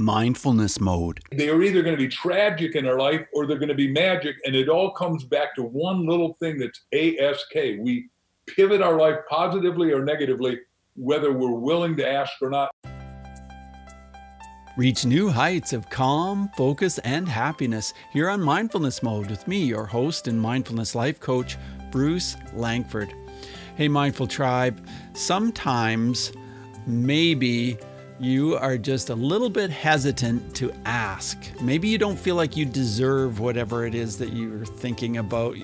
mindfulness mode? They are either going to be tragic in our life or they're going to be magic. And it all comes back to one little thing that's ASK. We pivot our life positively or negatively, whether we're willing to ask or not. Reach new heights of calm, focus, and happiness here on Mindfulness Mode with me, your host and mindfulness life coach, Bruce Langford. Hey, Mindful Tribe, sometimes maybe you are just a little bit hesitant to ask. Maybe you don't feel like you deserve whatever it is that you're thinking about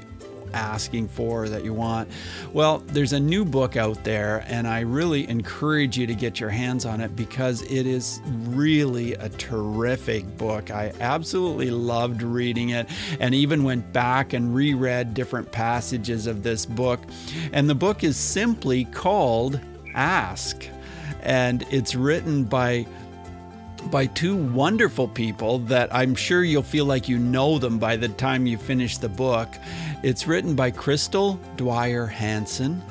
asking for that you want. Well, there's a new book out there, and I really encourage you to get your hands on it because it is really a terrific book. I absolutely loved reading it and even went back and reread different passages of this book. And the book is simply called Ask and it's written by by two wonderful people that I'm sure you'll feel like you know them by the time you finish the book. It's written by Crystal Dwyer Hansen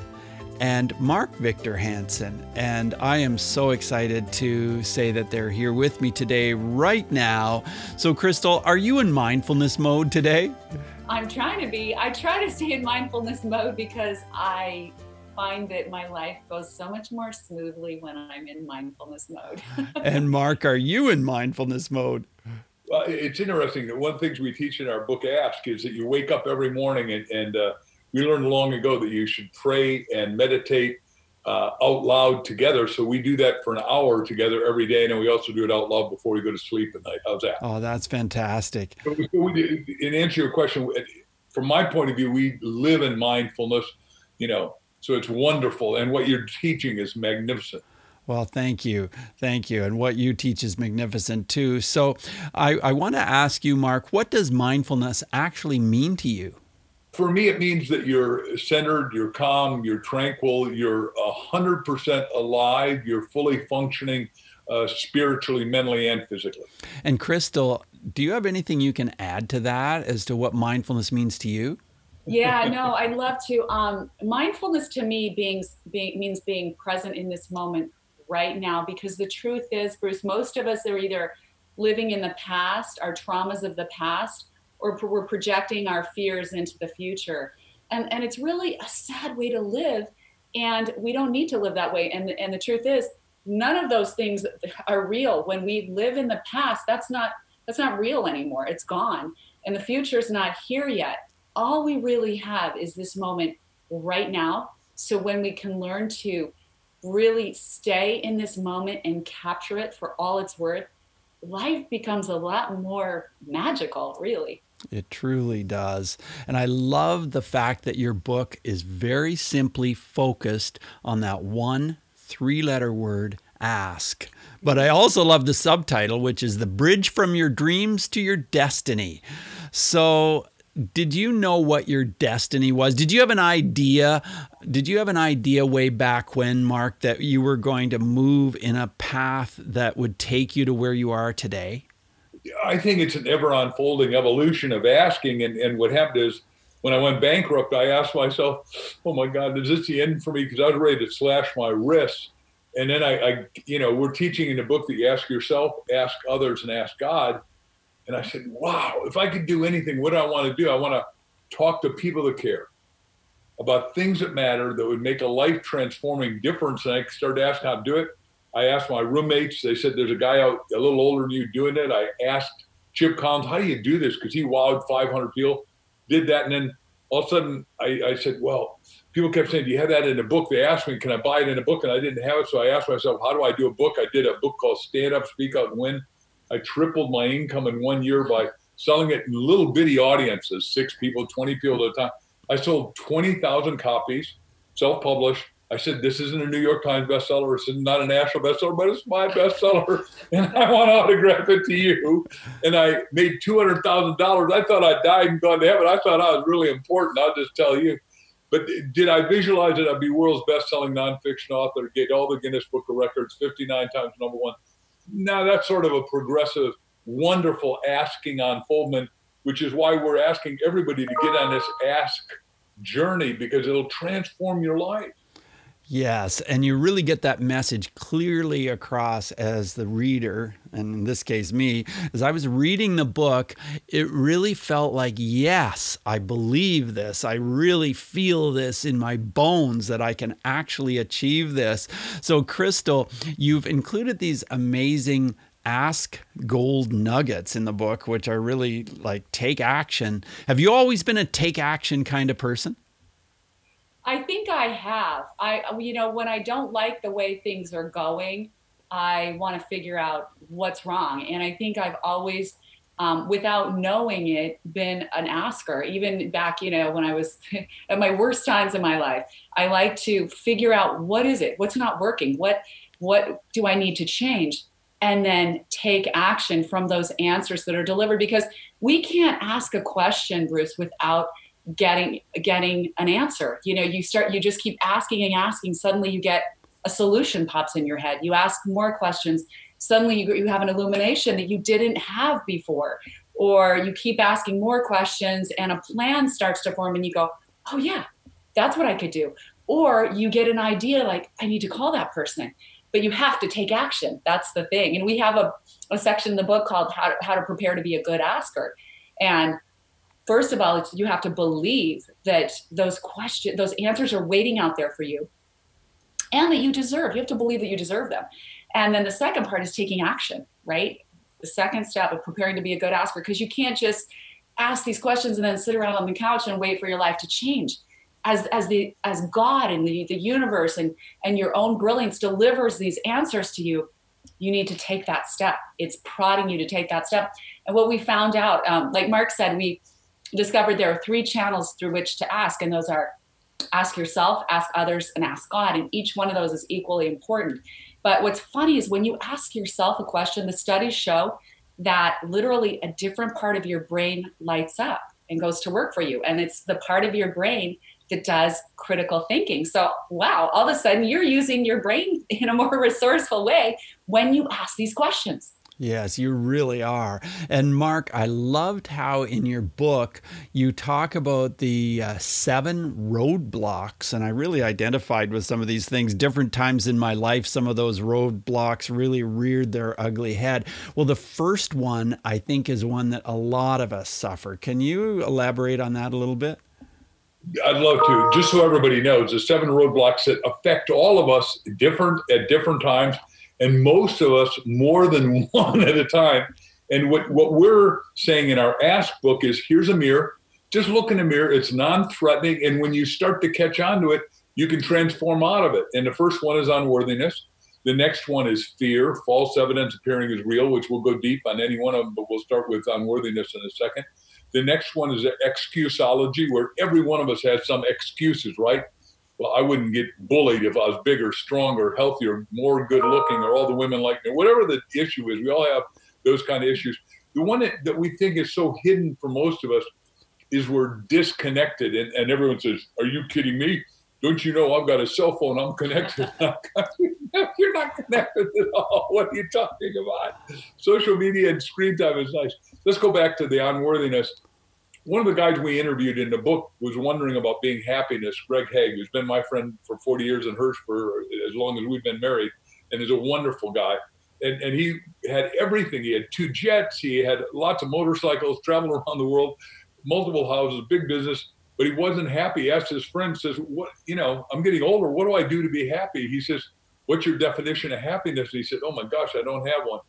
and Mark Victor Hansen. And I am so excited to say that they're here with me today, right now. So, Crystal, are you in mindfulness mode today? I'm trying to be. I try to stay in mindfulness mode because I find that my life goes so much more smoothly when I'm in mindfulness mode. and Mark, are you in mindfulness mode? Well, it's interesting that one of the things we teach in our book Ask is that you wake up every morning and, and uh, we learned long ago that you should pray and meditate uh, out loud together. So we do that for an hour together every day, and then we also do it out loud before we go to sleep at night. How's that? Oh, that's fantastic. So we, in answer to your question, from my point of view, we live in mindfulness. You know, so it's wonderful. And what you're teaching is magnificent. Well, thank you. Thank you. And what you teach is magnificent too. So I, I want to ask you, Mark, what does mindfulness actually mean to you? For me, it means that you're centered, you're calm, you're tranquil, you're 100% alive, you're fully functioning uh, spiritually, mentally, and physically. And Crystal, do you have anything you can add to that as to what mindfulness means to you? Yeah no i'd love to um, mindfulness to me being, being means being present in this moment right now because the truth is bruce most of us are either living in the past our traumas of the past or we're projecting our fears into the future. And and it's really a sad way to live and we don't need to live that way. And and the truth is none of those things are real. When we live in the past that's not that's not real anymore. It's gone. And the future is not here yet all we really have is this moment right now. So when we can learn to really stay in this moment and capture it for all it's worth, life becomes a lot more magical, really. It truly does. And I love the fact that your book is very simply focused on that one three letter word, ask. But I also love the subtitle, which is The Bridge from Your Dreams to Your Destiny. So did you know what your destiny was? Did you have an idea? Did you have an idea way back when, Mark, that you were going to move in a path that would take you to where you are today? I think it's an ever unfolding evolution of asking. And, and what happened is when I went bankrupt, I asked myself, oh my God, is this the end for me? Because I was ready to slash my wrists. And then I, I, you know, we're teaching in the book that you ask yourself, ask others, and ask God. And I said, wow, if I could do anything, what do I want to do? I want to talk to people that care about things that matter that would make a life transforming difference. And I started asking how to do it. I asked my roommates, they said, there's a guy out a little older than you doing it. I asked Chip Collins, how do you do this? Because he wowed 500 people, did that. And then all of a sudden I, I said, well, people kept saying, do you have that in a book? They asked me, can I buy it in a book? And I didn't have it. So I asked myself, how do I do a book? I did a book called Stand Up, Speak Out, and Win I tripled my income in one year by selling it in little bitty audiences, six people, 20 people at a time. I sold 20,000 copies, self published. I said, This isn't a New York Times bestseller. It's not a national bestseller, but it's my bestseller. And I want to autograph it to you. And I made $200,000. I thought I'd died and gone to heaven. I thought I was really important. I'll just tell you. But did I visualize it? I'd be world's best selling nonfiction author, get all the Guinness Book of Records, 59 times number one now that's sort of a progressive, wonderful asking on unfoldment, which is why we're asking everybody to get on this ask journey because it'll transform your life. Yes, and you really get that message clearly across as the reader, and in this case, me. As I was reading the book, it really felt like, yes, I believe this. I really feel this in my bones that I can actually achieve this. So, Crystal, you've included these amazing ask gold nuggets in the book, which are really like take action. Have you always been a take action kind of person? I think I have. I, you know, when I don't like the way things are going, I want to figure out what's wrong. And I think I've always, um, without knowing it, been an asker. Even back, you know, when I was at my worst times in my life, I like to figure out what is it, what's not working, what what do I need to change, and then take action from those answers that are delivered. Because we can't ask a question, Bruce, without getting getting an answer. You know you start you just keep asking and asking. Suddenly you get a solution pops in your head. You ask more questions. Suddenly you, you have an illumination that you didn't have before. Or you keep asking more questions and a plan starts to form and you go oh yeah that's what i could do. Or you get an idea like i need to call that person. But you have to take action. That's the thing. And we have a, a section in the book called how to, how to prepare to be a good asker. And first of all, you have to believe that those questions, those answers are waiting out there for you and that you deserve. You have to believe that you deserve them. And then the second part is taking action, right? The second step of preparing to be a good asker, because you can't just ask these questions and then sit around on the couch and wait for your life to change. As, as the as God and the, the universe and and your own brilliance delivers these answers to you, you need to take that step. It's prodding you to take that step. And what we found out, um, like Mark said, we discovered there are three channels through which to ask, and those are ask yourself, ask others, and ask God. And each one of those is equally important. But what's funny is when you ask yourself a question, the studies show that literally a different part of your brain lights up and goes to work for you. And it's the part of your brain that does critical thinking. So, wow, all of a sudden you're using your brain in a more resourceful way when you ask these questions. Yes, you really are. And Mark, I loved how in your book you talk about the uh, seven roadblocks. And I really identified with some of these things. Different times in my life, some of those roadblocks really reared their ugly head. Well, the first one, I think, is one that a lot of us suffer. Can you elaborate on that a little bit? I'd love to. Just so everybody knows, the seven roadblocks that affect all of us different at different times and most of us more than one at a time. And what, what we're saying in our Ask book is here's a mirror, just look in the mirror. It's non threatening. And when you start to catch on to it, you can transform out of it. And the first one is unworthiness. The next one is fear, false evidence appearing as real, which we'll go deep on any one of them, but we'll start with unworthiness in a second. The next one is excusology, where every one of us has some excuses, right? Well, I wouldn't get bullied if I was bigger, stronger, healthier, more good looking, or all the women like me. Whatever the issue is, we all have those kind of issues. The one that, that we think is so hidden for most of us is we're disconnected. And, and everyone says, Are you kidding me? Don't you know I've got a cell phone? I'm connected. You're not connected at all. What are you talking about? Social media and screen time is nice. Let's go back to the unworthiness one of the guys we interviewed in the book was wondering about being happiness. Greg Hague, who's been my friend for 40 years in Hirsch for as long as we've been married, and is a wonderful guy. And, and he had everything. He had two jets. He had lots of motorcycles, traveled around the world, multiple houses, big business. But he wasn't happy. He asked his friend, says, "What? You know, I'm getting older. What do I do to be happy?" He says, "What's your definition of happiness?" And he said, "Oh my gosh, I don't have one."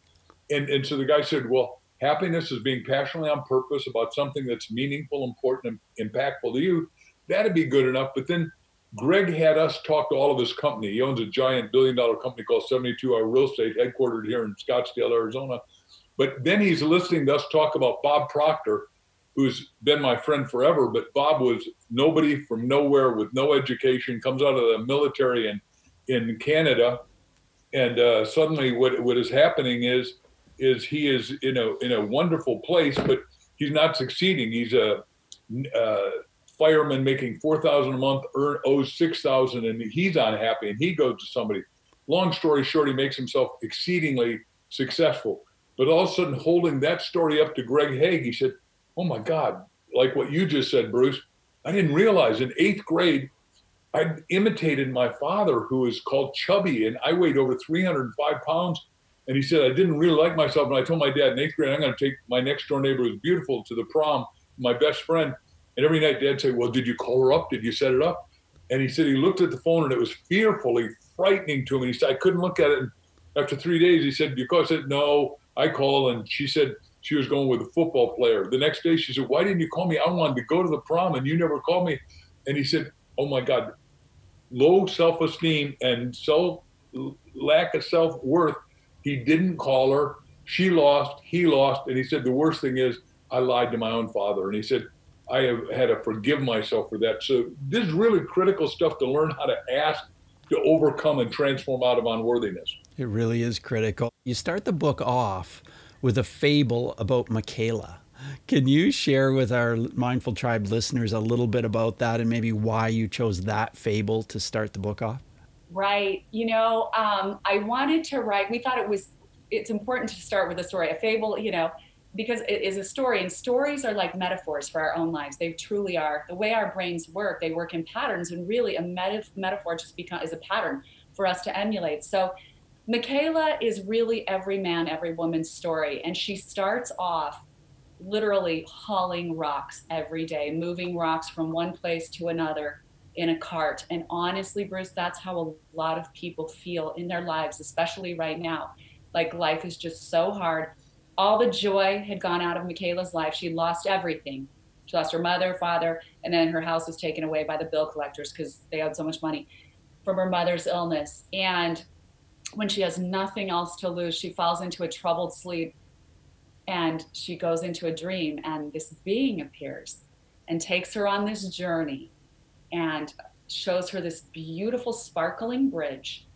And and so the guy said, "Well." Happiness is being passionately on purpose about something that's meaningful, important, and impactful to you. That'd be good enough. But then Greg had us talk to all of his company. He owns a giant billion dollar company called 72 Hour Real Estate, headquartered here in Scottsdale, Arizona. But then he's listening to us talk about Bob Proctor, who's been my friend forever. But Bob was nobody from nowhere with no education, comes out of the military in, in Canada. And uh, suddenly, what, what is happening is is he is in a in a wonderful place, but he's not succeeding. He's a, a fireman making four thousand a month, earn, owes six thousand, and he's unhappy. And he goes to somebody. Long story short, he makes himself exceedingly successful. But all of a sudden, holding that story up to Greg Hague, he said, "Oh my God!" Like what you just said, Bruce. I didn't realize in eighth grade, I imitated my father, who is called Chubby, and I weighed over 305 pounds. And he said, I didn't really like myself. And I told my dad in eighth grade, I'm going to take my next door neighbor who's beautiful to the prom, my best friend. And every night dad said, Well, did you call her up? Did you set it up? And he said he looked at the phone and it was fearfully frightening to him. And he said, I couldn't look at it. And after three days, he said, Because I said, No, I called. And she said she was going with a football player. The next day, she said, Why didn't you call me? I wanted to go to the prom and you never called me. And he said, Oh my God, low self esteem and self lack of self worth. He didn't call her. She lost. He lost. And he said, The worst thing is, I lied to my own father. And he said, I have had to forgive myself for that. So this is really critical stuff to learn how to ask to overcome and transform out of unworthiness. It really is critical. You start the book off with a fable about Michaela. Can you share with our Mindful Tribe listeners a little bit about that and maybe why you chose that fable to start the book off? Right. You know, um, I wanted to write, we thought it was, it's important to start with a story. A fable, you know, because it is a story and stories are like metaphors for our own lives they truly are the way our brains work they work in patterns and really a meta- metaphor just become is a pattern for us to emulate so michaela is really every man every woman's story and she starts off literally hauling rocks every day moving rocks from one place to another in a cart and honestly bruce that's how a lot of people feel in their lives especially right now like life is just so hard all the joy had gone out of Michaela's life. She lost everything. She lost her mother, father, and then her house was taken away by the bill collectors because they owed so much money from her mother's illness. And when she has nothing else to lose, she falls into a troubled sleep and she goes into a dream. And this being appears and takes her on this journey and shows her this beautiful, sparkling bridge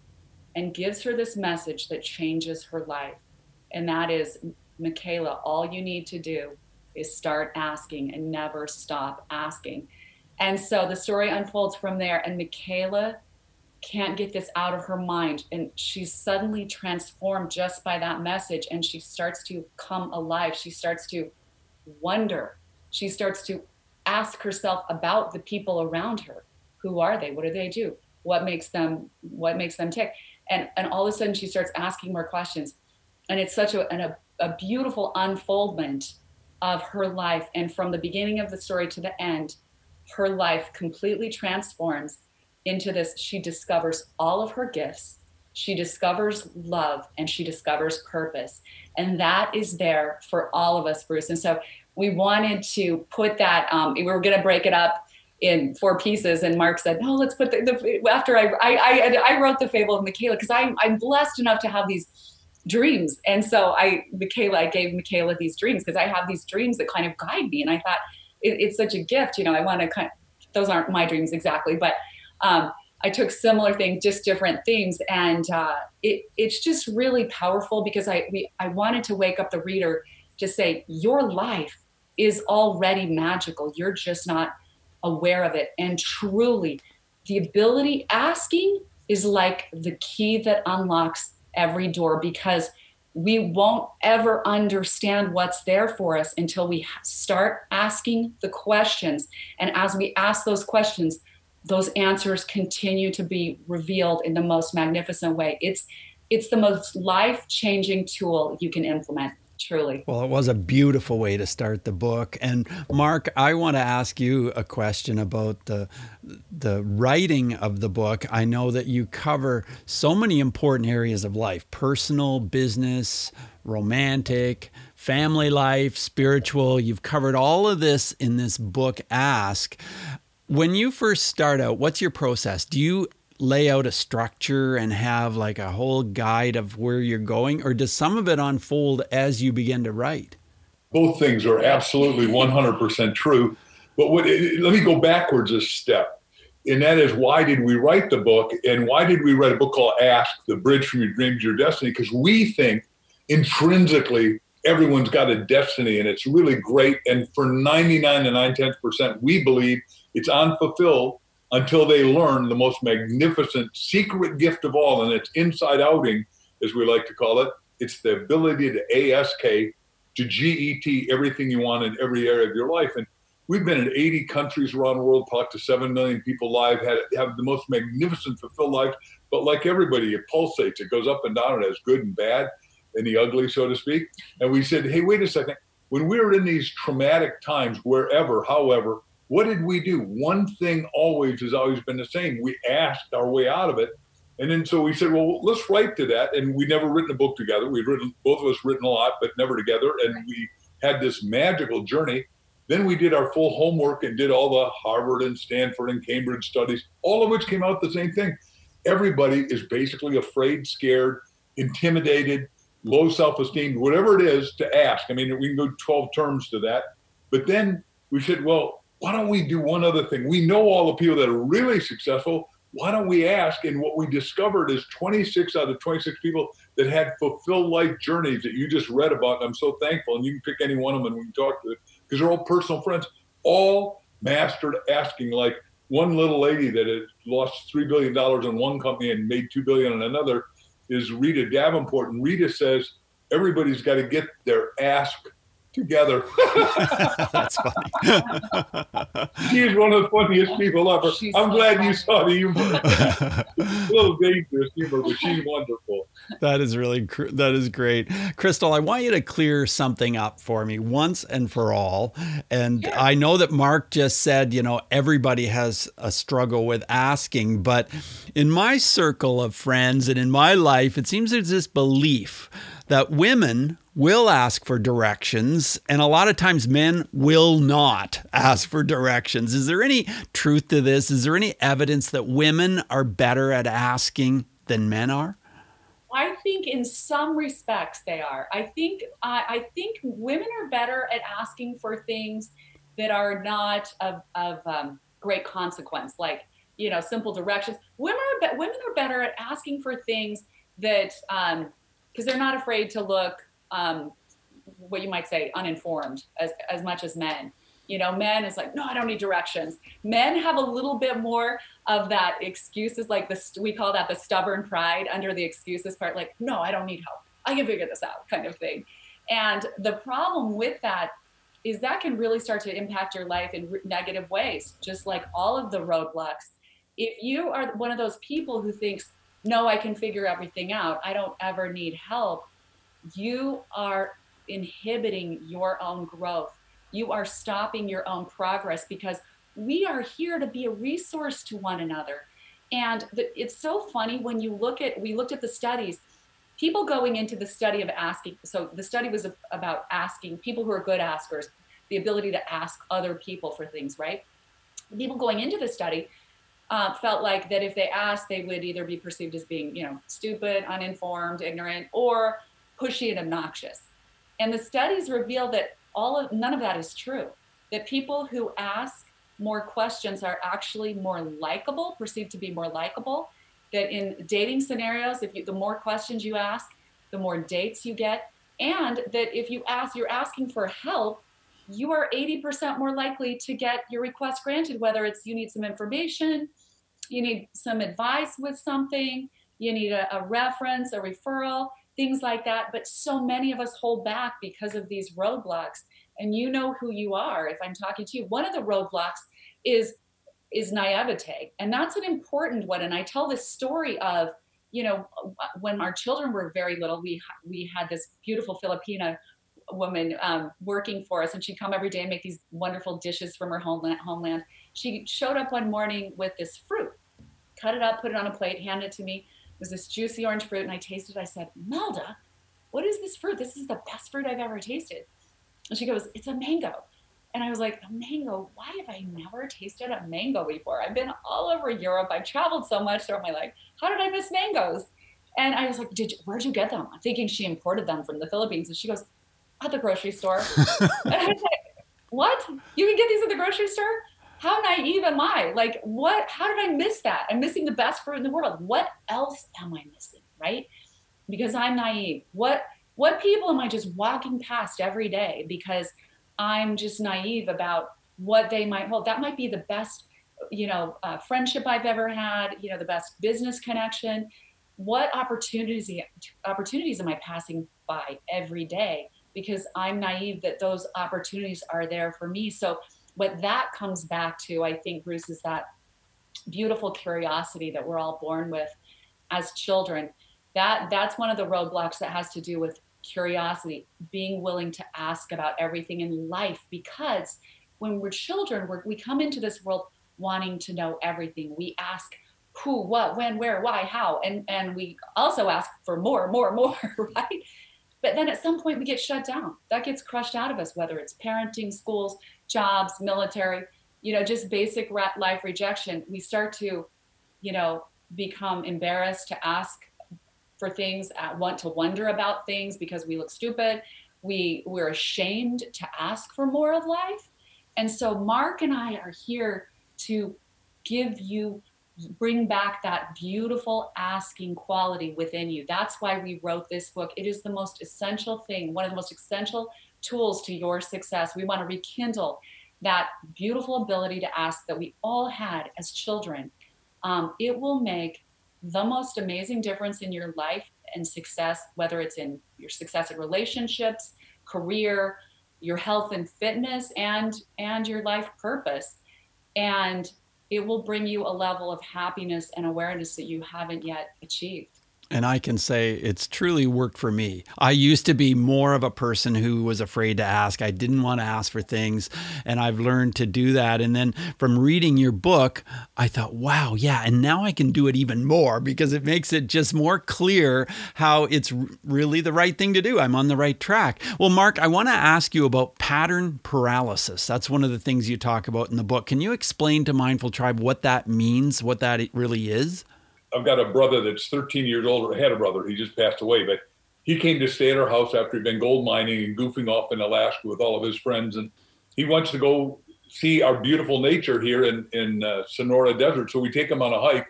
and gives her this message that changes her life. And that is Michaela, all you need to do is start asking and never stop asking. And so the story unfolds from there, and Michaela can't get this out of her mind. And she's suddenly transformed just by that message, and she starts to come alive. She starts to wonder. She starts to ask herself about the people around her. Who are they? What do they do? What makes them what makes them tick? And and all of a sudden she starts asking more questions. And it's such a, an, a a beautiful unfoldment of her life. And from the beginning of the story to the end, her life completely transforms into this. She discovers all of her gifts, she discovers love, and she discovers purpose. And that is there for all of us, Bruce. And so we wanted to put that, um, we were going to break it up in four pieces and mark said no let's put the, the after I, I i i wrote the fable of michaela because i'm i'm blessed enough to have these dreams. And so I, Michaela, I gave Michaela these dreams because I have these dreams that kind of guide me. And I thought it, it's such a gift, you know, I want to kind of, those aren't my dreams exactly, but um, I took similar things, just different themes. And uh, it, it's just really powerful because I, we, I wanted to wake up the reader to say, your life is already magical. You're just not aware of it. And truly, the ability asking is like the key that unlocks every door because we won't ever understand what's there for us until we start asking the questions. And as we ask those questions, those answers continue to be revealed in the most magnificent way. It's it's the most life-changing tool you can implement truly. Well, it was a beautiful way to start the book. And Mark, I want to ask you a question about the the writing of the book. I know that you cover so many important areas of life: personal, business, romantic, family life, spiritual. You've covered all of this in this book Ask. When you first start out, what's your process? Do you lay out a structure and have like a whole guide of where you're going, or does some of it unfold as you begin to write? Both things are absolutely 100% true. But what, eh, eh, let me go backwards a step. And that is why did we write the book? And why did we write a book called Ask The Bridge from Your Dream to Your Destiny? Because we think intrinsically everyone's got a destiny and it's really great. And for 99 to 9 tenths percent, we believe it's unfulfilled until they learn the most magnificent secret gift of all, and it's inside outing, as we like to call it. It's the ability to ASK, to GET everything you want in every area of your life. And we've been in 80 countries around the world, talked to 7 million people live, had have the most magnificent, fulfilled lives. But like everybody, it pulsates, it goes up and down, it has good and bad and the ugly, so to speak. And we said, hey, wait a second. When we're in these traumatic times, wherever, however, what did we do? One thing always has always been the same. We asked our way out of it. And then so we said, well, let's write to that. And we'd never written a book together. We'd written, both of us written a lot, but never together. And we had this magical journey. Then we did our full homework and did all the Harvard and Stanford and Cambridge studies, all of which came out the same thing. Everybody is basically afraid, scared, intimidated, low self esteem, whatever it is, to ask. I mean, we can go 12 terms to that. But then we said, well, why don't we do one other thing? We know all the people that are really successful. Why don't we ask? And what we discovered is 26 out of 26 people that had fulfilled life journeys that you just read about. And I'm so thankful. And you can pick any one of them and we can talk to it because they're all personal friends, all mastered asking. Like one little lady that had lost $3 billion in one company and made 2 billion in another is Rita Davenport. And Rita says, everybody's got to get their ask together. That's funny. She's one of the funniest people ever. She's I'm so glad funny. you saw the humor. a little dangerous humor, but she's wonderful. That is really that is great, Crystal. I want you to clear something up for me once and for all. And sure. I know that Mark just said, you know, everybody has a struggle with asking, but in my circle of friends and in my life, it seems there's this belief that women will ask for directions, and a lot of times men will not ask for directions. Is there any truth to this? Is there any evidence that women are better at asking than men are? I think in some respects they are. I think uh, I think women are better at asking for things that are not of, of um, great consequence, like you know simple directions. Women are be- women are better at asking for things that um, because they're not afraid to look um, what you might say uninformed as, as much as men you know men is like no i don't need directions men have a little bit more of that excuses like this we call that the stubborn pride under the excuses part like no i don't need help i can figure this out kind of thing and the problem with that is that can really start to impact your life in negative ways just like all of the roadblocks if you are one of those people who thinks no, I can figure everything out. I don't ever need help. You are inhibiting your own growth. You are stopping your own progress because we are here to be a resource to one another. And the, it's so funny when you look at, we looked at the studies, people going into the study of asking. So the study was about asking people who are good askers, the ability to ask other people for things, right? People going into the study, uh, felt like that if they asked, they would either be perceived as being, you know, stupid, uninformed, ignorant, or pushy and obnoxious. And the studies reveal that all of none of that is true. That people who ask more questions are actually more likable, perceived to be more likable. That in dating scenarios, if you the more questions you ask, the more dates you get, and that if you ask, you're asking for help, you are 80% more likely to get your request granted, whether it's you need some information, you need some advice with something, you need a, a reference, a referral, things like that. But so many of us hold back because of these roadblocks. And you know who you are if I'm talking to you. One of the roadblocks is is naivete. And that's an important one. And I tell this story of, you know, when our children were very little, we we had this beautiful Filipina woman um, working for us, and she'd come every day and make these wonderful dishes from her homeland. Homeland. She showed up one morning with this fruit, cut it up, put it on a plate, handed it to me. Was this juicy orange fruit, and I tasted it. I said, Melda, what is this fruit? This is the best fruit I've ever tasted. And she goes, It's a mango. And I was like, a mango? Why have I never tasted a mango before? I've been all over Europe. I've traveled so much throughout my life. How did I miss mangoes? And I was like, Did you, where'd you get them? I'm thinking she imported them from the Philippines. And she goes, At the grocery store. and I was like, What? You can get these at the grocery store? How naive am I? Like, what, how did I miss that? I'm missing the best fruit in the world. What else am I missing? Right? Because I'm naive. What, what people am I just walking past every day because I'm just naive about what they might hold? That might be the best, you know, uh, friendship I've ever had, you know, the best business connection. What opportunities, opportunities am I passing by every day? Because I'm naive that those opportunities are there for me. So, what that comes back to, I think, Bruce, is that beautiful curiosity that we're all born with as children. That that's one of the roadblocks that has to do with curiosity, being willing to ask about everything in life. Because when we're children, we're, we come into this world wanting to know everything. We ask who, what, when, where, why, how, and and we also ask for more, more, more, right? But then at some point we get shut down. That gets crushed out of us, whether it's parenting, schools, jobs, military, you know, just basic life rejection. We start to, you know, become embarrassed to ask for things, uh, want to wonder about things because we look stupid. We we're ashamed to ask for more of life. And so Mark and I are here to give you bring back that beautiful asking quality within you. That's why we wrote this book. It is the most essential thing, one of the most essential tools to your success. We want to rekindle that beautiful ability to ask that we all had as children. Um, it will make the most amazing difference in your life and success, whether it's in your success in relationships, career, your health and fitness, and and your life purpose. And it will bring you a level of happiness and awareness that you haven't yet achieved. And I can say it's truly worked for me. I used to be more of a person who was afraid to ask. I didn't want to ask for things. And I've learned to do that. And then from reading your book, I thought, wow, yeah. And now I can do it even more because it makes it just more clear how it's really the right thing to do. I'm on the right track. Well, Mark, I want to ask you about pattern paralysis. That's one of the things you talk about in the book. Can you explain to Mindful Tribe what that means, what that really is? I've got a brother that's 13 years older. I had a brother. He just passed away, but he came to stay at our house after he'd been gold mining and goofing off in Alaska with all of his friends. And he wants to go see our beautiful nature here in, in uh, Sonora Desert. So we take him on a hike.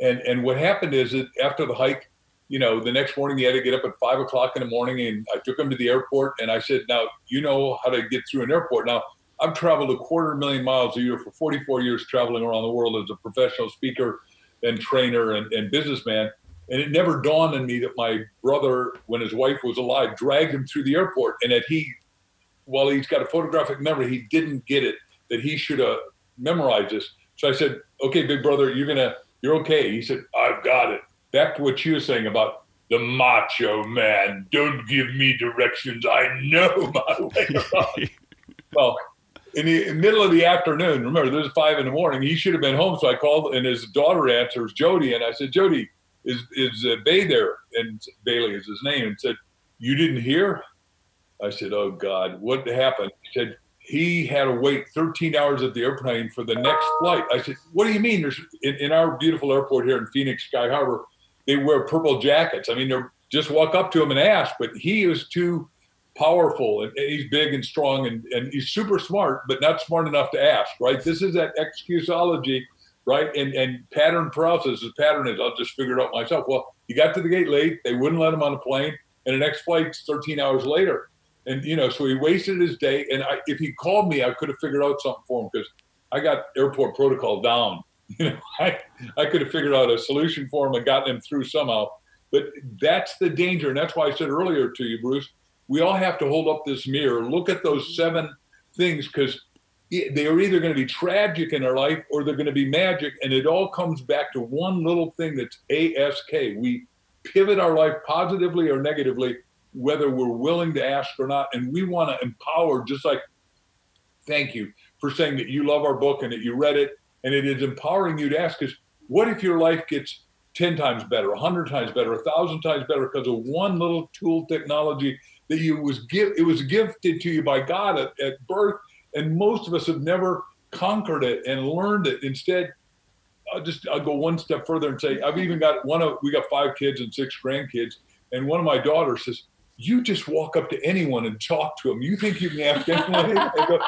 And, and what happened is that after the hike, you know, the next morning he had to get up at five o'clock in the morning and I took him to the airport and I said, now, you know how to get through an airport. Now, I've traveled a quarter million miles a year for 44 years traveling around the world as a professional speaker and trainer and, and businessman. And it never dawned on me that my brother, when his wife was alive, dragged him through the airport and that he, while he's got a photographic memory, he didn't get it, that he should have memorized this. So I said, okay, big brother, you're going to, you're okay. He said, I've got it. Back to what you were saying about the macho man. Don't give me directions. I know my way around. well, in the middle of the afternoon, remember, this is five in the morning. He should have been home. So I called, and his daughter answers, Jody. And I said, Jody, is, is uh, Bay there? And Bailey is his name. And said, You didn't hear? I said, Oh, God, what happened? He said, He had to wait 13 hours at the airplane for the next flight. I said, What do you mean? There's in, in our beautiful airport here in Phoenix, Sky Harbor, they wear purple jackets. I mean, they're just walk up to him and ask, but he was too powerful and, and, he's big and strong and, and he's super smart, but not smart enough to ask, right? This is that excusology, right? And and pattern paralysis. His pattern is I'll just figure it out myself. Well, he got to the gate late. They wouldn't let him on the plane, and the next flight's 13 hours later. And you know, so he wasted his day. And I, if he called me, I could have figured out something for him because I got airport protocol down. You know, I I could have figured out a solution for him and gotten him through somehow. But that's the danger, and that's why I said earlier to you, Bruce we all have to hold up this mirror, look at those mm-hmm. seven things because they are either going to be tragic in our life or they're going to be magic. And it all comes back to one little thing that's ASK. We pivot our life positively or negatively, whether we're willing to ask or not. And we want to empower, just like, thank you for saying that you love our book and that you read it. And it is empowering you to ask us, what if your life gets 10 times better, 100 times better, 1,000 times better because of one little tool technology that you was give it was gifted to you by God at, at birth, and most of us have never conquered it and learned it. Instead, I'll just I'll go one step further and say I've even got one of we got five kids and six grandkids, and one of my daughters says, "You just walk up to anyone and talk to them. You think you can ask anyone?" I go,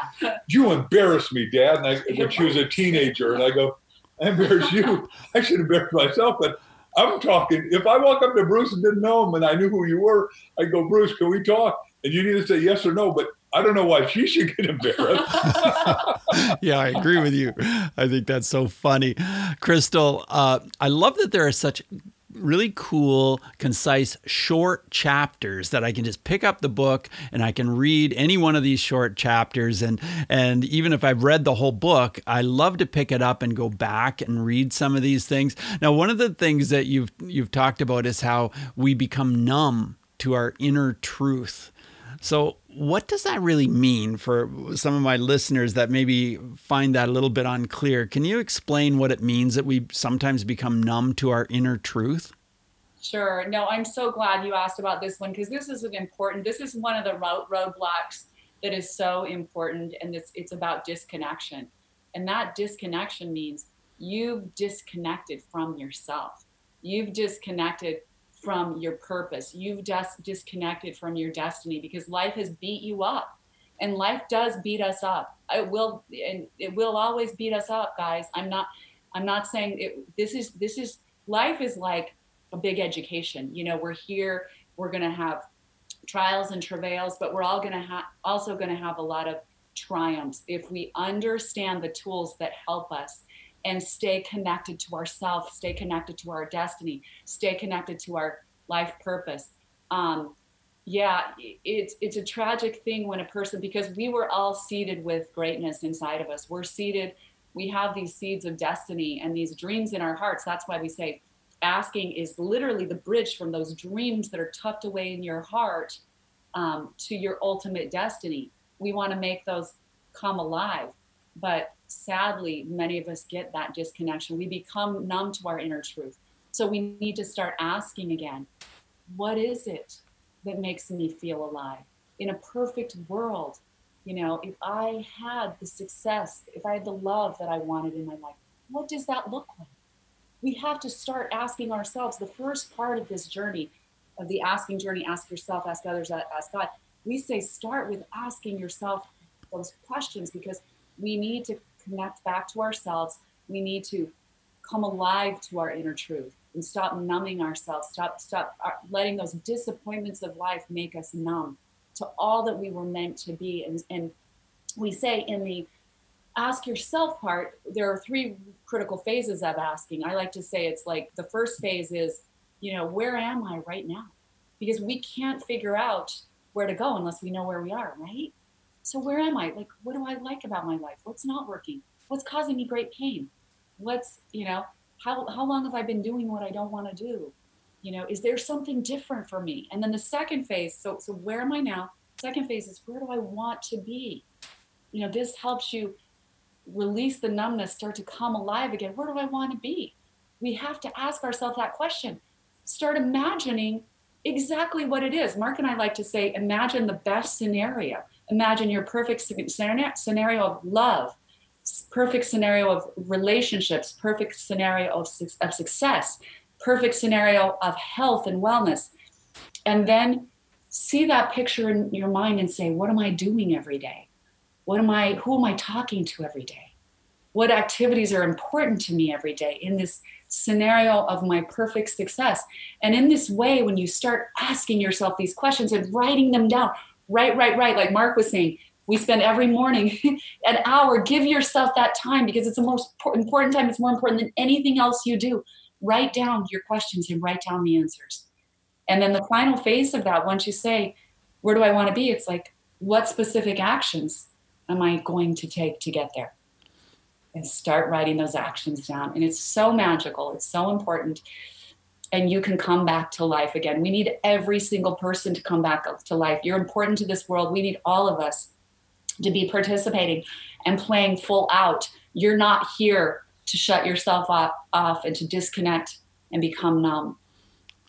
"You embarrass me, Dad." And I, when she was a teenager, and I go, "I embarrass you. I should embarrass myself." But I'm talking. If I walk up to Bruce and didn't know him and I knew who you were, I go, Bruce, can we talk? And you need to say yes or no. But I don't know why she should get embarrassed. yeah, I agree with you. I think that's so funny. Crystal, uh, I love that there are such really cool, concise, short chapters that I can just pick up the book and I can read any one of these short chapters. And and even if I've read the whole book, I love to pick it up and go back and read some of these things. Now, one of the things that you've you've talked about is how we become numb to our inner truth. So, what does that really mean for some of my listeners that maybe find that a little bit unclear? Can you explain what it means that we sometimes become numb to our inner truth? Sure. No, I'm so glad you asked about this one because this is an important. This is one of the roadblocks that is so important, and it's it's about disconnection, and that disconnection means you've disconnected from yourself. You've disconnected from your purpose. You've just disconnected from your destiny because life has beat you up. And life does beat us up. It will and it will always beat us up, guys. I'm not I'm not saying it, this is this is life is like a big education. You know, we're here, we're going to have trials and travails, but we're all going to have also going to have a lot of triumphs if we understand the tools that help us and stay connected to ourselves, stay connected to our destiny, stay connected to our life purpose. Um, yeah, it's it's a tragic thing when a person because we were all seeded with greatness inside of us. We're seeded. We have these seeds of destiny and these dreams in our hearts. That's why we say asking is literally the bridge from those dreams that are tucked away in your heart um, to your ultimate destiny. We want to make those come alive, but sadly, many of us get that disconnection. We become numb to our inner truth. So we need to start asking again what is it that makes me feel alive? In a perfect world, you know, if I had the success, if I had the love that I wanted in my life, what does that look like? We have to start asking ourselves the first part of this journey, of the asking journey, ask yourself, ask others, ask God. We say start with asking yourself those questions because we need to connect back to ourselves. We need to come alive to our inner truth and stop numbing ourselves. Stop, stop uh, letting those disappointments of life make us numb to all that we were meant to be. And, and we say in the ask yourself part, there are three critical phases of asking. I like to say it's like the first phase is, you know, where am I right now? Because we can't figure out where to go unless we know where we are, right? So where am I? Like, what do I like about my life? What's not working? What's causing me great pain? What's, you know, how, how long have I been doing what I don't want to do? You know, is there something different for me? And then the second phase, so so where am I now? Second phase is where do I want to be? You know, this helps you release the numbness, start to come alive again. Where do I want to be? We have to ask ourselves that question. Start imagining exactly what it is. Mark and I like to say, imagine the best scenario. Imagine your perfect scenario of love, perfect scenario of relationships, perfect scenario of, of success, perfect scenario of health and wellness. And then see that picture in your mind and say, what am I doing every day? What am I, who am I talking to every day? What activities are important to me every day in this scenario of my perfect success? And in this way, when you start asking yourself these questions and writing them down, Right, right, right. Like Mark was saying, we spend every morning an hour. Give yourself that time because it's the most important time. It's more important than anything else you do. Write down your questions and write down the answers. And then the final phase of that, once you say, Where do I want to be? It's like, What specific actions am I going to take to get there? And start writing those actions down. And it's so magical. It's so important and you can come back to life again. We need every single person to come back to life. You're important to this world. We need all of us to be participating and playing full out. You're not here to shut yourself off, off and to disconnect and become numb.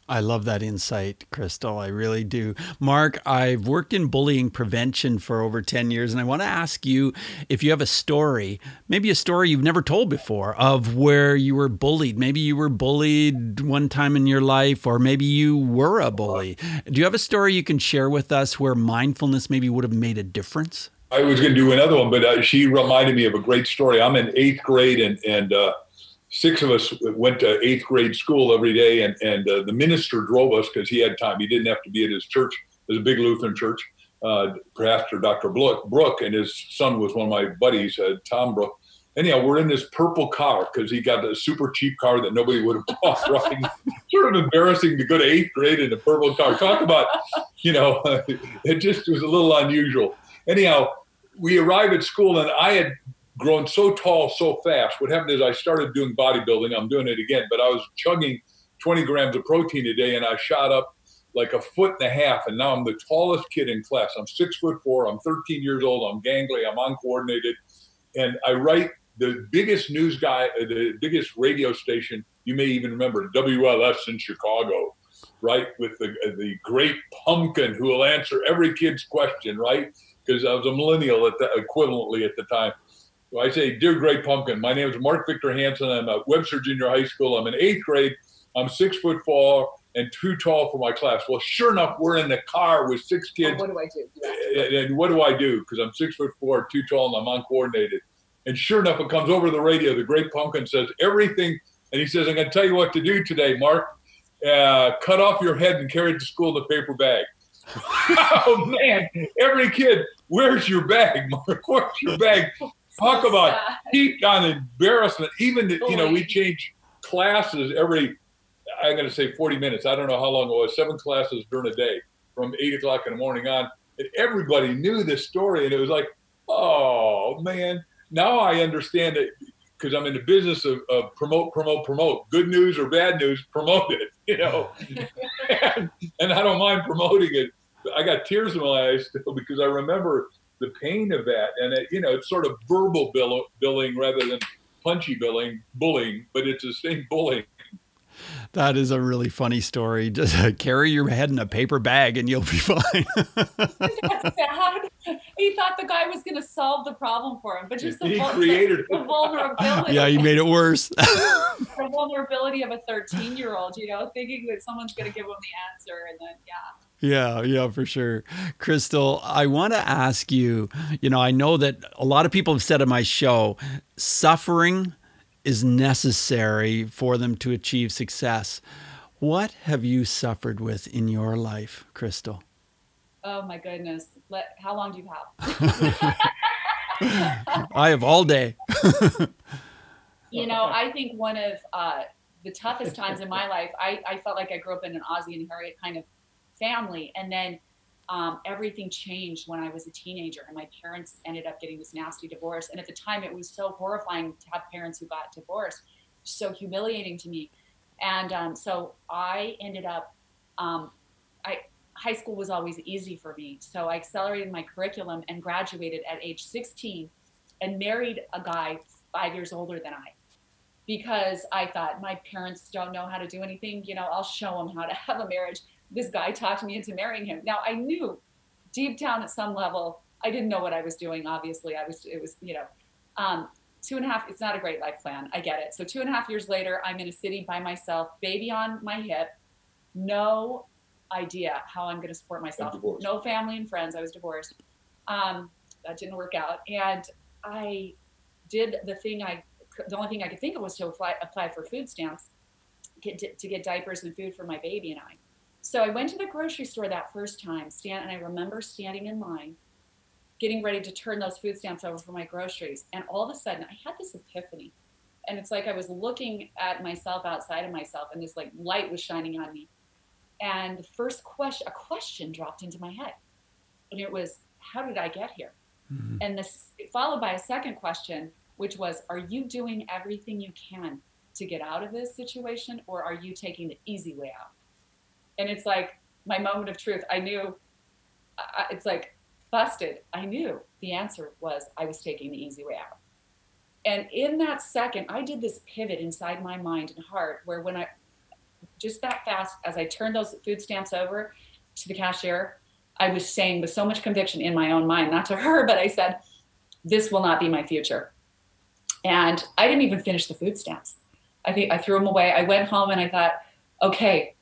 I love that insight, Crystal. I really do. Mark, I've worked in bullying prevention for over 10 years, and I want to ask you if you have a story, maybe a story you've never told before, of where you were bullied. Maybe you were bullied one time in your life, or maybe you were a bully. Do you have a story you can share with us where mindfulness maybe would have made a difference? I was going to do another one, but uh, she reminded me of a great story. I'm in eighth grade, and, and, uh, six of us went to eighth grade school every day, and and uh, the minister drove us because he had time. He didn't have to be at his church. It was a big Lutheran church. Uh, Pastor Dr. Brook, Brook and his son was one of my buddies, uh, Tom Brook, anyhow, we're in this purple car because he got a super cheap car that nobody would have bought. Right? sort of embarrassing to go to eighth grade in a purple car. Talk about, you know, it just was a little unusual. Anyhow, we arrive at school, and I had grown so tall so fast. What happened is I started doing bodybuilding. I'm doing it again, but I was chugging 20 grams of protein a day, and I shot up like a foot and a half, and now I'm the tallest kid in class. I'm six foot four. I'm 13 years old. I'm gangly. I'm uncoordinated, and I write the biggest news guy, uh, the biggest radio station. You may even remember WLS in Chicago, right? With the uh, the great pumpkin who will answer every kid's question, right? Because I was a millennial at the, equivalently at the time. So I say, dear Great Pumpkin, my name is Mark Victor Hansen. I'm at Webster Junior High School. I'm in eighth grade. I'm six foot four and too tall for my class. Well, sure enough, we're in the car with six kids. what do I do? And what do I do? Because I'm six foot four, too tall, and I'm uncoordinated. And sure enough, it comes over the radio. The great pumpkin says everything, and he says, "I'm going to tell you what to do today, Mark. Uh, cut off your head and carry it to school in a paper bag." oh man! Every kid, where's your bag, Mark? Where's your bag? Talk about sad. peak on embarrassment. Even the, you know, we change classes every. I'm going to say 40 minutes. I don't know how long it was. Seven classes during a day, from eight o'clock in the morning on, and everybody knew this story, and it was like, oh man. Now I understand it because I'm in the business of, of promote, promote, promote. Good news or bad news, promote it. You know, and, and I don't mind promoting it. I got tears in my eyes still because I remember the pain of that, and it, you know, it's sort of verbal bill, billing rather than punchy billing, bullying, but it's the same bullying. That is a really funny story. Just uh, carry your head in a paper bag and you'll be fine. That's sad. He thought the guy was going to solve the problem for him, but just the, He vul- created the vulnerability. yeah, you made it worse. the vulnerability of a 13 year old, you know, thinking that someone's going to give him the answer. And then, yeah. Yeah, yeah, for sure. Crystal, I want to ask you, you know, I know that a lot of people have said on my show, suffering is necessary for them to achieve success. What have you suffered with in your life, Crystal? Oh my goodness. Let, how long do you have? I have all day. you know, I think one of uh, the toughest times in my life, I, I felt like I grew up in an Ozzie and Harriet kind of family. And then um, everything changed when I was a teenager, and my parents ended up getting this nasty divorce. And at the time, it was so horrifying to have parents who got divorced, so humiliating to me. And um, so I ended up, um, I high school was always easy for me, so I accelerated my curriculum and graduated at age 16, and married a guy five years older than I because I thought my parents don't know how to do anything. You know, I'll show them how to have a marriage. This guy talked me into marrying him. Now I knew deep down at some level, I didn't know what I was doing. Obviously, I was, it was, you know, um, two and a half, it's not a great life plan. I get it. So two and a half years later, I'm in a city by myself, baby on my hip, no idea how I'm going to support myself. No family and friends. I was divorced. Um, that didn't work out. And I did the thing I, the only thing I could think of was to apply, apply for food stamps get to, to get diapers and food for my baby and I. So I went to the grocery store that first time, stand, and I remember standing in line, getting ready to turn those food stamps over for my groceries. And all of a sudden, I had this epiphany. And it's like I was looking at myself outside of myself, and this like light was shining on me. And the first question, a question dropped into my head, and it was, "How did I get here?" Mm-hmm. And this followed by a second question, which was, "Are you doing everything you can to get out of this situation, or are you taking the easy way out?" And it's like my moment of truth. I knew. I, it's like busted. I knew the answer was I was taking the easy way out. And in that second, I did this pivot inside my mind and heart where when I just that fast as I turned those food stamps over to the cashier, I was saying with so much conviction in my own mind, not to her, but I said, This will not be my future. And I didn't even finish the food stamps. I think I threw them away. I went home and I thought, okay,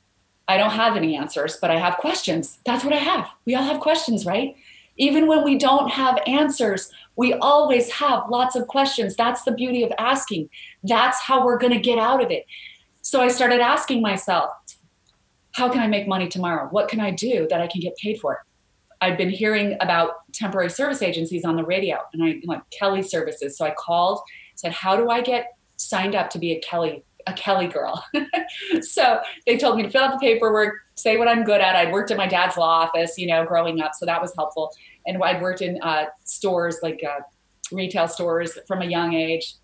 I don't have any answers, but I have questions. That's what I have. We all have questions, right? Even when we don't have answers, we always have lots of questions. That's the beauty of asking. That's how we're going to get out of it. So I started asking myself, how can I make money tomorrow? What can I do that I can get paid for? I'd been hearing about temporary service agencies on the radio and I like Kelly services. So I called said, How do I get signed up to be a Kelly a Kelly girl. so they told me to fill out the paperwork, say what I'm good at. I'd worked at my dad's law office, you know, growing up, so that was helpful. And I'd worked in uh, stores like uh, retail stores from a young age.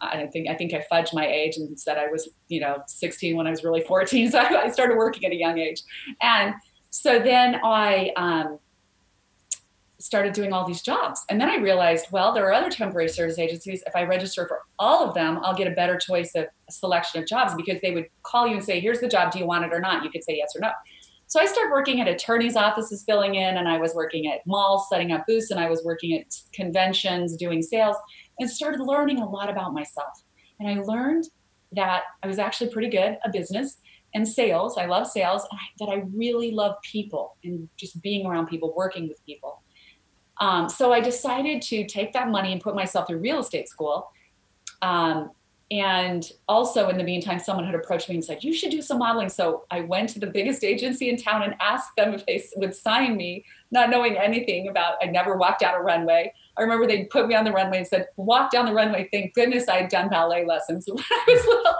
I think I think I fudged my age and said I was, you know, 16 when I was really 14. So I started working at a young age, and so then I um, started doing all these jobs. And then I realized, well, there are other temporary service agencies. If I register for all of them, I'll get a better choice of selection of jobs because they would call you and say, here's the job. Do you want it or not? You could say yes or no. So I started working at attorneys' offices filling in, and I was working at malls setting up booths, and I was working at conventions doing sales, and started learning a lot about myself. And I learned that I was actually pretty good at business and sales. I love sales, and I, that I really love people and just being around people, working with people. Um, so I decided to take that money and put myself through real estate school. Um, and also, in the meantime, someone had approached me and said, You should do some modeling. So I went to the biggest agency in town and asked them if they would sign me, not knowing anything about, I never walked out a runway. I remember they put me on the runway and said, Walk down the runway. Thank goodness I had done ballet lessons when I was little.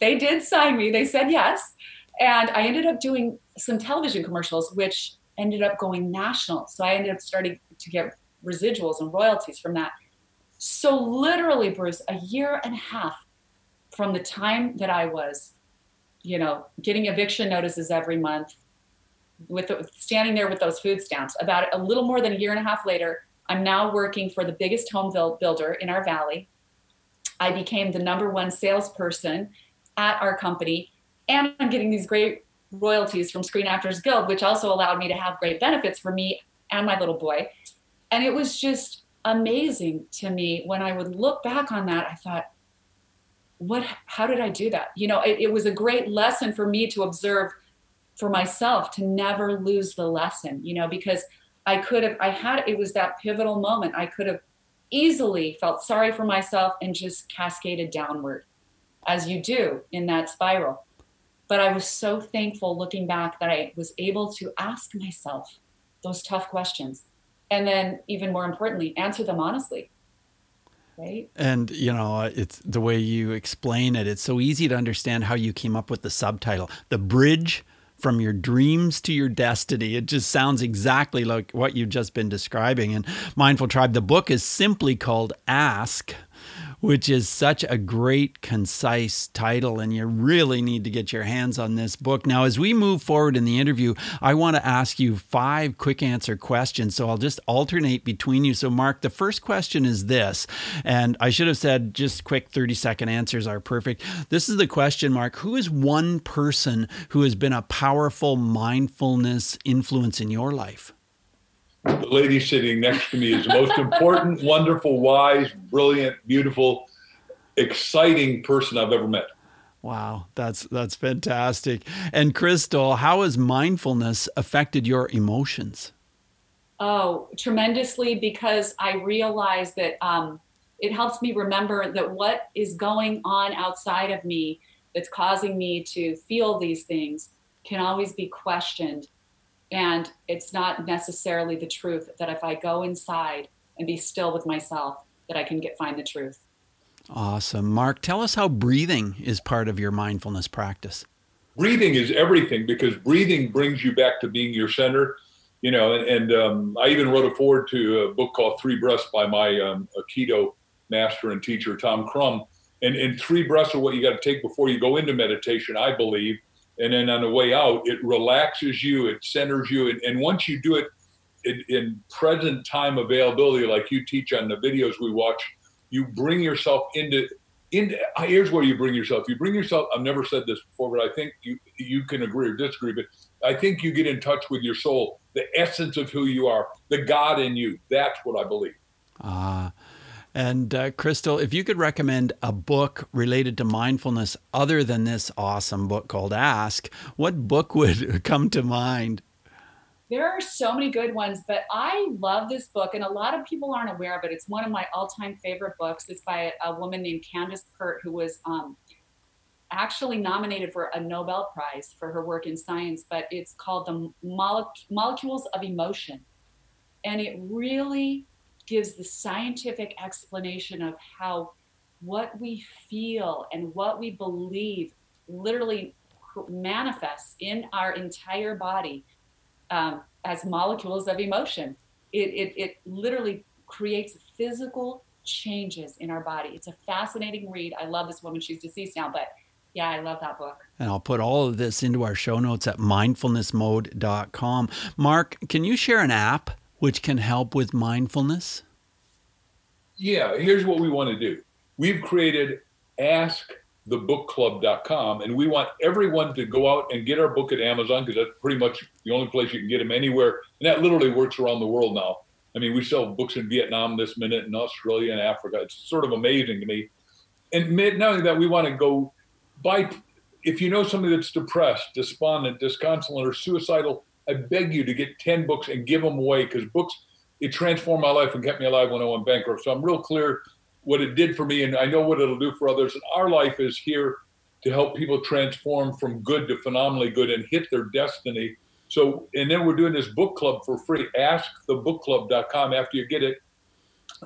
They did sign me, they said yes. And I ended up doing some television commercials, which ended up going national. So I ended up starting to get residuals and royalties from that. So literally, Bruce, a year and a half from the time that I was, you know, getting eviction notices every month, with the, standing there with those food stamps. About a little more than a year and a half later, I'm now working for the biggest home builder in our valley. I became the number one salesperson at our company, and I'm getting these great royalties from Screen Actors Guild, which also allowed me to have great benefits for me and my little boy. And it was just amazing to me when I would look back on that. I thought, what, how did I do that? You know, it, it was a great lesson for me to observe for myself to never lose the lesson, you know, because I could have, I had, it was that pivotal moment. I could have easily felt sorry for myself and just cascaded downward as you do in that spiral. But I was so thankful looking back that I was able to ask myself those tough questions. And then, even more importantly, answer them honestly. Right? And you know, it's the way you explain it. It's so easy to understand how you came up with the subtitle, "The Bridge from Your Dreams to Your Destiny." It just sounds exactly like what you've just been describing. And Mindful Tribe, the book is simply called "Ask." Which is such a great, concise title. And you really need to get your hands on this book. Now, as we move forward in the interview, I want to ask you five quick answer questions. So I'll just alternate between you. So, Mark, the first question is this, and I should have said just quick 30 second answers are perfect. This is the question, Mark Who is one person who has been a powerful mindfulness influence in your life? The lady sitting next to me is the most important, wonderful, wise, brilliant, beautiful, exciting person I've ever met. Wow, that's that's fantastic. And Crystal, how has mindfulness affected your emotions? Oh, tremendously because I realize that um, it helps me remember that what is going on outside of me that's causing me to feel these things can always be questioned and it's not necessarily the truth that if I go inside and be still with myself, that I can get find the truth. Awesome. Mark, tell us how breathing is part of your mindfulness practice. Breathing is everything because breathing brings you back to being your center. You know, and, and um, I even wrote a forward to a book called Three Breaths by my um, Aikido master and teacher, Tom Crum. And, and three breaths are what you got to take before you go into meditation, I believe and then on the way out it relaxes you it centers you and, and once you do it in, in, present time availability like you teach on the videos we watch you bring yourself into into here's where you bring yourself. You bring yourself i've never said this before but i think you you can agree or disagree but i think you get in touch with your soul the essence of who you are the god in you. That's what i believe. Ah uh, and uh, Crystal, if you could recommend a book related to mindfulness other than this awesome book called Ask, what book would come to mind? There are so many good ones, but I love this book, and a lot of people aren't aware of it. It's one of my all time favorite books. It's by a woman named Candace Pert, who was um, actually nominated for a Nobel Prize for her work in science, but it's called The Mole- Molecules of Emotion. And it really gives the scientific explanation of how what we feel and what we believe literally manifests in our entire body um, as molecules of emotion. It, it, it literally creates physical changes in our body. It's a fascinating read. I love this woman. She's deceased now, but yeah, I love that book. And I'll put all of this into our show notes at mindfulnessmode.com. Mark, can you share an app which can help with mindfulness? Yeah, here's what we want to do. We've created askthebookclub.com and we want everyone to go out and get our book at Amazon because that's pretty much the only place you can get them anywhere. And that literally works around the world now. I mean, we sell books in Vietnam this minute, in Australia and Africa. It's sort of amazing to me. And not only that, we want to go buy. If you know somebody that's depressed, despondent, disconsolate, or suicidal, I beg you to get 10 books and give them away because books, it transformed my life and kept me alive when I went bankrupt. So I'm real clear what it did for me, and I know what it'll do for others. And our life is here to help people transform from good to phenomenally good and hit their destiny so, and then we're doing this book club for free. AskTheBookClub.com after you get it,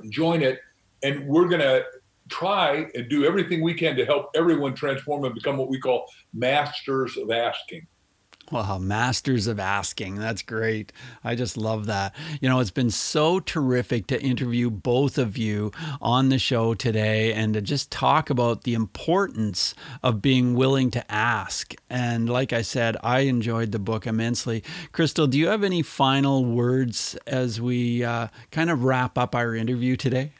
join it, and we're going to try and do everything we can to help everyone transform and become what we call masters of asking. Wow, masters of asking. That's great. I just love that. You know, it's been so terrific to interview both of you on the show today and to just talk about the importance of being willing to ask. And like I said, I enjoyed the book immensely. Crystal, do you have any final words as we uh, kind of wrap up our interview today?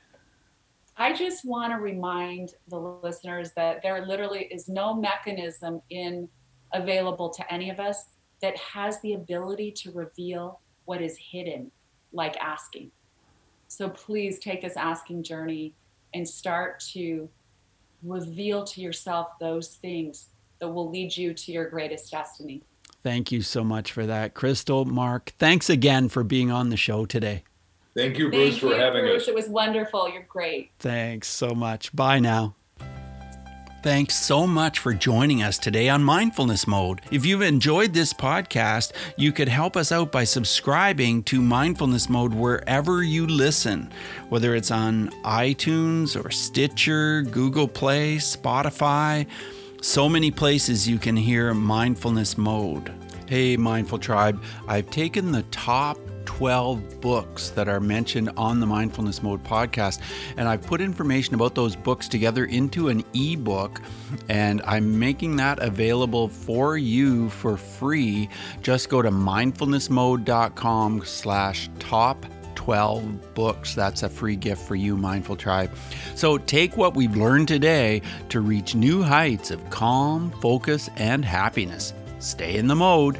I just want to remind the listeners that there literally is no mechanism in available to any of us that has the ability to reveal what is hidden, like asking. So please take this asking journey and start to reveal to yourself those things that will lead you to your greatest destiny. Thank you so much for that. Crystal, Mark, thanks again for being on the show today. Thank you, Bruce, Thank for you, having Bruce. us. It was wonderful. You're great. Thanks so much. Bye now. Thanks so much for joining us today on Mindfulness Mode. If you've enjoyed this podcast, you could help us out by subscribing to Mindfulness Mode wherever you listen, whether it's on iTunes or Stitcher, Google Play, Spotify. So many places you can hear Mindfulness Mode. Hey, Mindful Tribe, I've taken the top 12 books that are mentioned on the Mindfulness Mode podcast. And I've put information about those books together into an ebook, and I'm making that available for you for free. Just go to mindfulnessmode.com slash top 12 books. That's a free gift for you, Mindful Tribe. So take what we've learned today to reach new heights of calm, focus, and happiness. Stay in the mode.